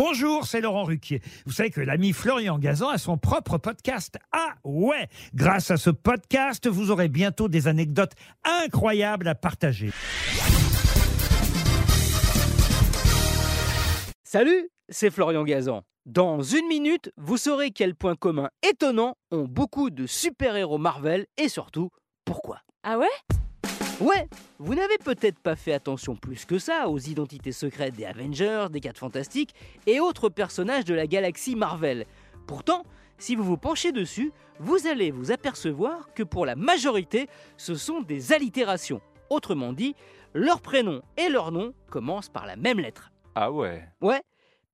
Bonjour, c'est Laurent Ruquier. Vous savez que l'ami Florian Gazan a son propre podcast. Ah ouais Grâce à ce podcast, vous aurez bientôt des anecdotes incroyables à partager. Salut, c'est Florian Gazan. Dans une minute, vous saurez quels points communs étonnants ont beaucoup de super-héros Marvel et surtout pourquoi? Ah ouais? Ouais, vous n'avez peut-être pas fait attention plus que ça aux identités secrètes des Avengers, des 4 Fantastiques et autres personnages de la galaxie Marvel. Pourtant, si vous vous penchez dessus, vous allez vous apercevoir que pour la majorité, ce sont des allitérations. Autrement dit, leur prénom et leur nom commencent par la même lettre. Ah ouais Ouais.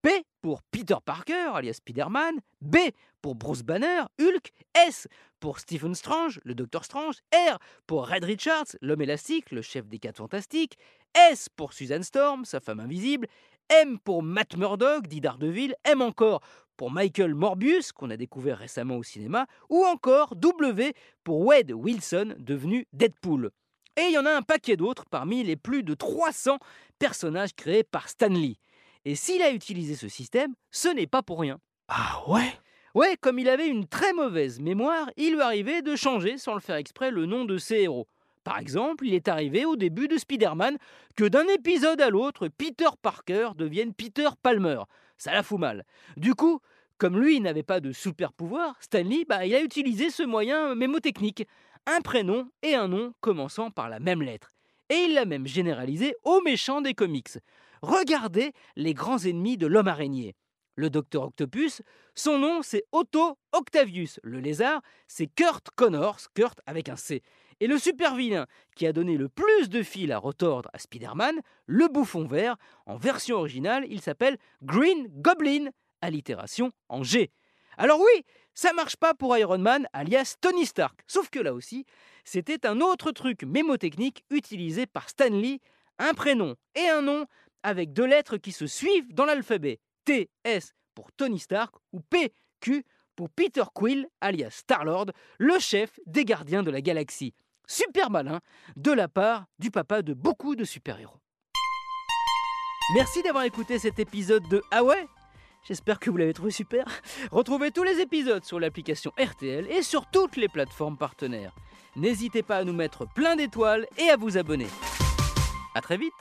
P pour Peter Parker, alias Spider-Man. B pour Bruce Banner, Hulk. S pour Stephen Strange, le Docteur Strange. R pour Red Richards, l'homme élastique, le chef des 4 fantastiques. S pour Susan Storm, sa femme invisible. M pour Matt Murdock, dit Daredevil. M encore pour Michael Morbius, qu'on a découvert récemment au cinéma. Ou encore W pour Wade Wilson, devenu Deadpool. Et il y en a un paquet d'autres parmi les plus de 300 personnages créés par Stan Lee. Et s'il a utilisé ce système, ce n'est pas pour rien. Ah ouais? Ouais, comme il avait une très mauvaise mémoire, il lui arrivait de changer sans le faire exprès le nom de ses héros. Par exemple, il est arrivé au début de Spider-Man que d'un épisode à l'autre, Peter Parker devienne Peter Palmer. Ça la fout mal. Du coup, comme lui n'avait pas de super pouvoir, Stanley, bah, il a utilisé ce moyen mémotechnique. Un prénom et un nom commençant par la même lettre. Et il l'a même généralisé aux méchants des comics. Regardez les grands ennemis de l'homme araignée. Le docteur Octopus, son nom c'est Otto Octavius. Le lézard, c'est Kurt Connors, Kurt avec un C. Et le super vilain qui a donné le plus de fil à retordre à Spider-Man, le bouffon vert, en version originale, il s'appelle Green Goblin, allitération en G. Alors oui, ça marche pas pour Iron Man, alias Tony Stark. Sauf que là aussi, c'était un autre truc mémotechnique utilisé par Stanley, un prénom et un nom avec deux lettres qui se suivent dans l'alphabet. T, S pour Tony Stark ou P, Q pour Peter Quill, alias Star-Lord, le chef des gardiens de la galaxie. Super malin de la part du papa de beaucoup de super-héros. Merci d'avoir écouté cet épisode de Ah ouais J'espère que vous l'avez trouvé super. Retrouvez tous les épisodes sur l'application RTL et sur toutes les plateformes partenaires. N'hésitez pas à nous mettre plein d'étoiles et à vous abonner. A très vite